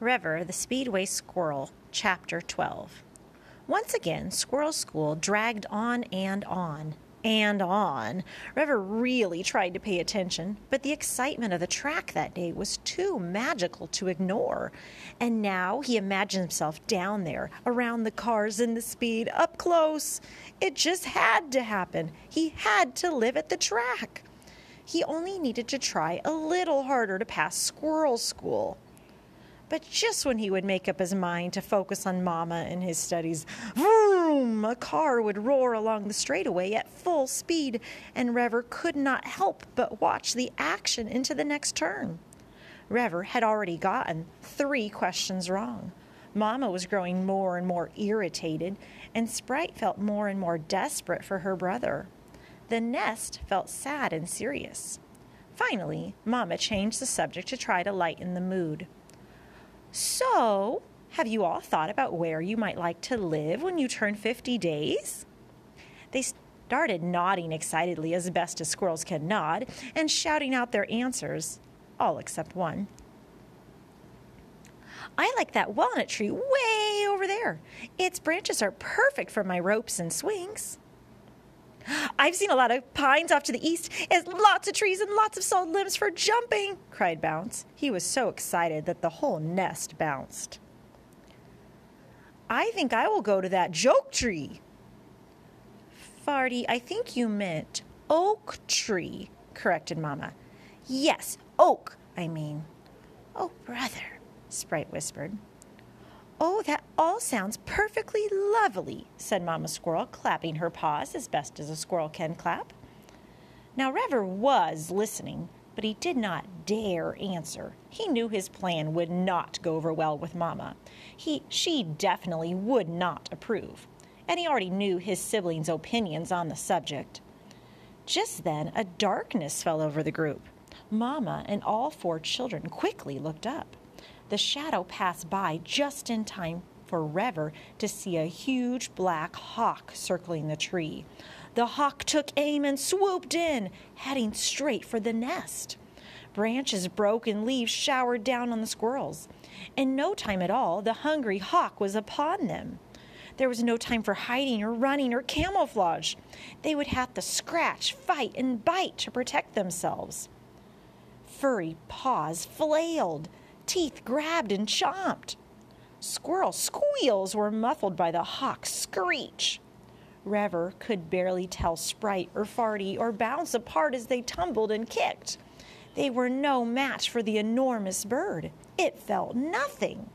Revver the Speedway Squirrel, Chapter 12. Once again, Squirrel School dragged on and on and on. Revver really tried to pay attention, but the excitement of the track that day was too magical to ignore. And now he imagined himself down there, around the cars and the speed, up close. It just had to happen. He had to live at the track. He only needed to try a little harder to pass Squirrel School. But just when he would make up his mind to focus on Mama and his studies, vroom, a car would roar along the straightaway at full speed, and Revver could not help but watch the action into the next turn. Revver had already gotten three questions wrong. Mama was growing more and more irritated, and Sprite felt more and more desperate for her brother. The nest felt sad and serious. Finally, Mama changed the subject to try to lighten the mood. So, have you all thought about where you might like to live when you turn 50 days? They started nodding excitedly as best as squirrels can nod and shouting out their answers, all except one. I like that walnut tree way over there. Its branches are perfect for my ropes and swings. I've seen a lot of pines off to the east. It's lots of trees and lots of solid limbs for jumping, cried Bounce. He was so excited that the whole nest bounced. I think I will go to that joke tree. Farty, I think you meant oak tree, corrected Mamma. Yes, oak, I mean. Oh, brother, Sprite whispered. Oh, that all sounds perfectly lovely, said Mamma Squirrel, clapping her paws as best as a squirrel can clap. Now, Revver was listening, but he did not dare answer. He knew his plan would not go over well with Mamma. He, she definitely would not approve, and he already knew his siblings' opinions on the subject. Just then, a darkness fell over the group. Mamma and all four children quickly looked up. The shadow passed by just in time for Revver to see a huge black hawk circling the tree. The hawk took aim and swooped in, heading straight for the nest. Branches broke and leaves showered down on the squirrels. In no time at all, the hungry hawk was upon them. There was no time for hiding or running or camouflage. They would have to scratch, fight, and bite to protect themselves. Furry paws flailed teeth grabbed and chomped. Squirrel squeals were muffled by the hawk's screech. Revver could barely tell Sprite or Farty or Bounce apart as they tumbled and kicked. They were no match for the enormous bird. It felt nothing.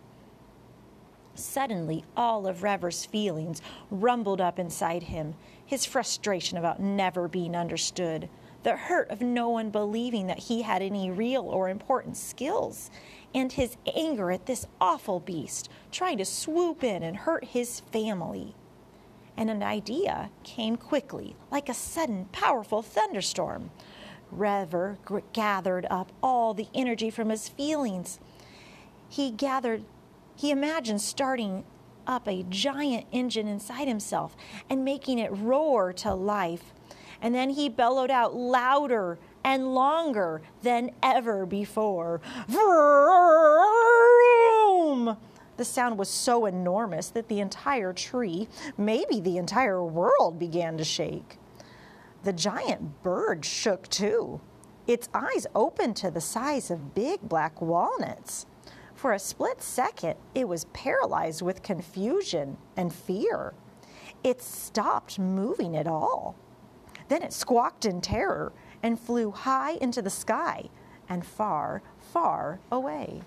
Suddenly, all of Revver's feelings rumbled up inside him his frustration about never being understood, the hurt of no one believing that he had any real or important skills, and his anger at this awful beast trying to swoop in and hurt his family. And an idea came quickly, like a sudden, powerful thunderstorm. Revver gathered up all the energy from his feelings. He gathered, he imagined starting up a giant engine inside himself and making it roar to life. And then he bellowed out louder and longer than ever before. Vroom! The sound was so enormous that the entire tree, maybe the entire world, began to shake. The giant bird shook too. Its eyes opened to the size of big black walnuts. For a split second, it was paralyzed with confusion and fear. It stopped moving at all. Then it squawked in terror and flew high into the sky and far, far away.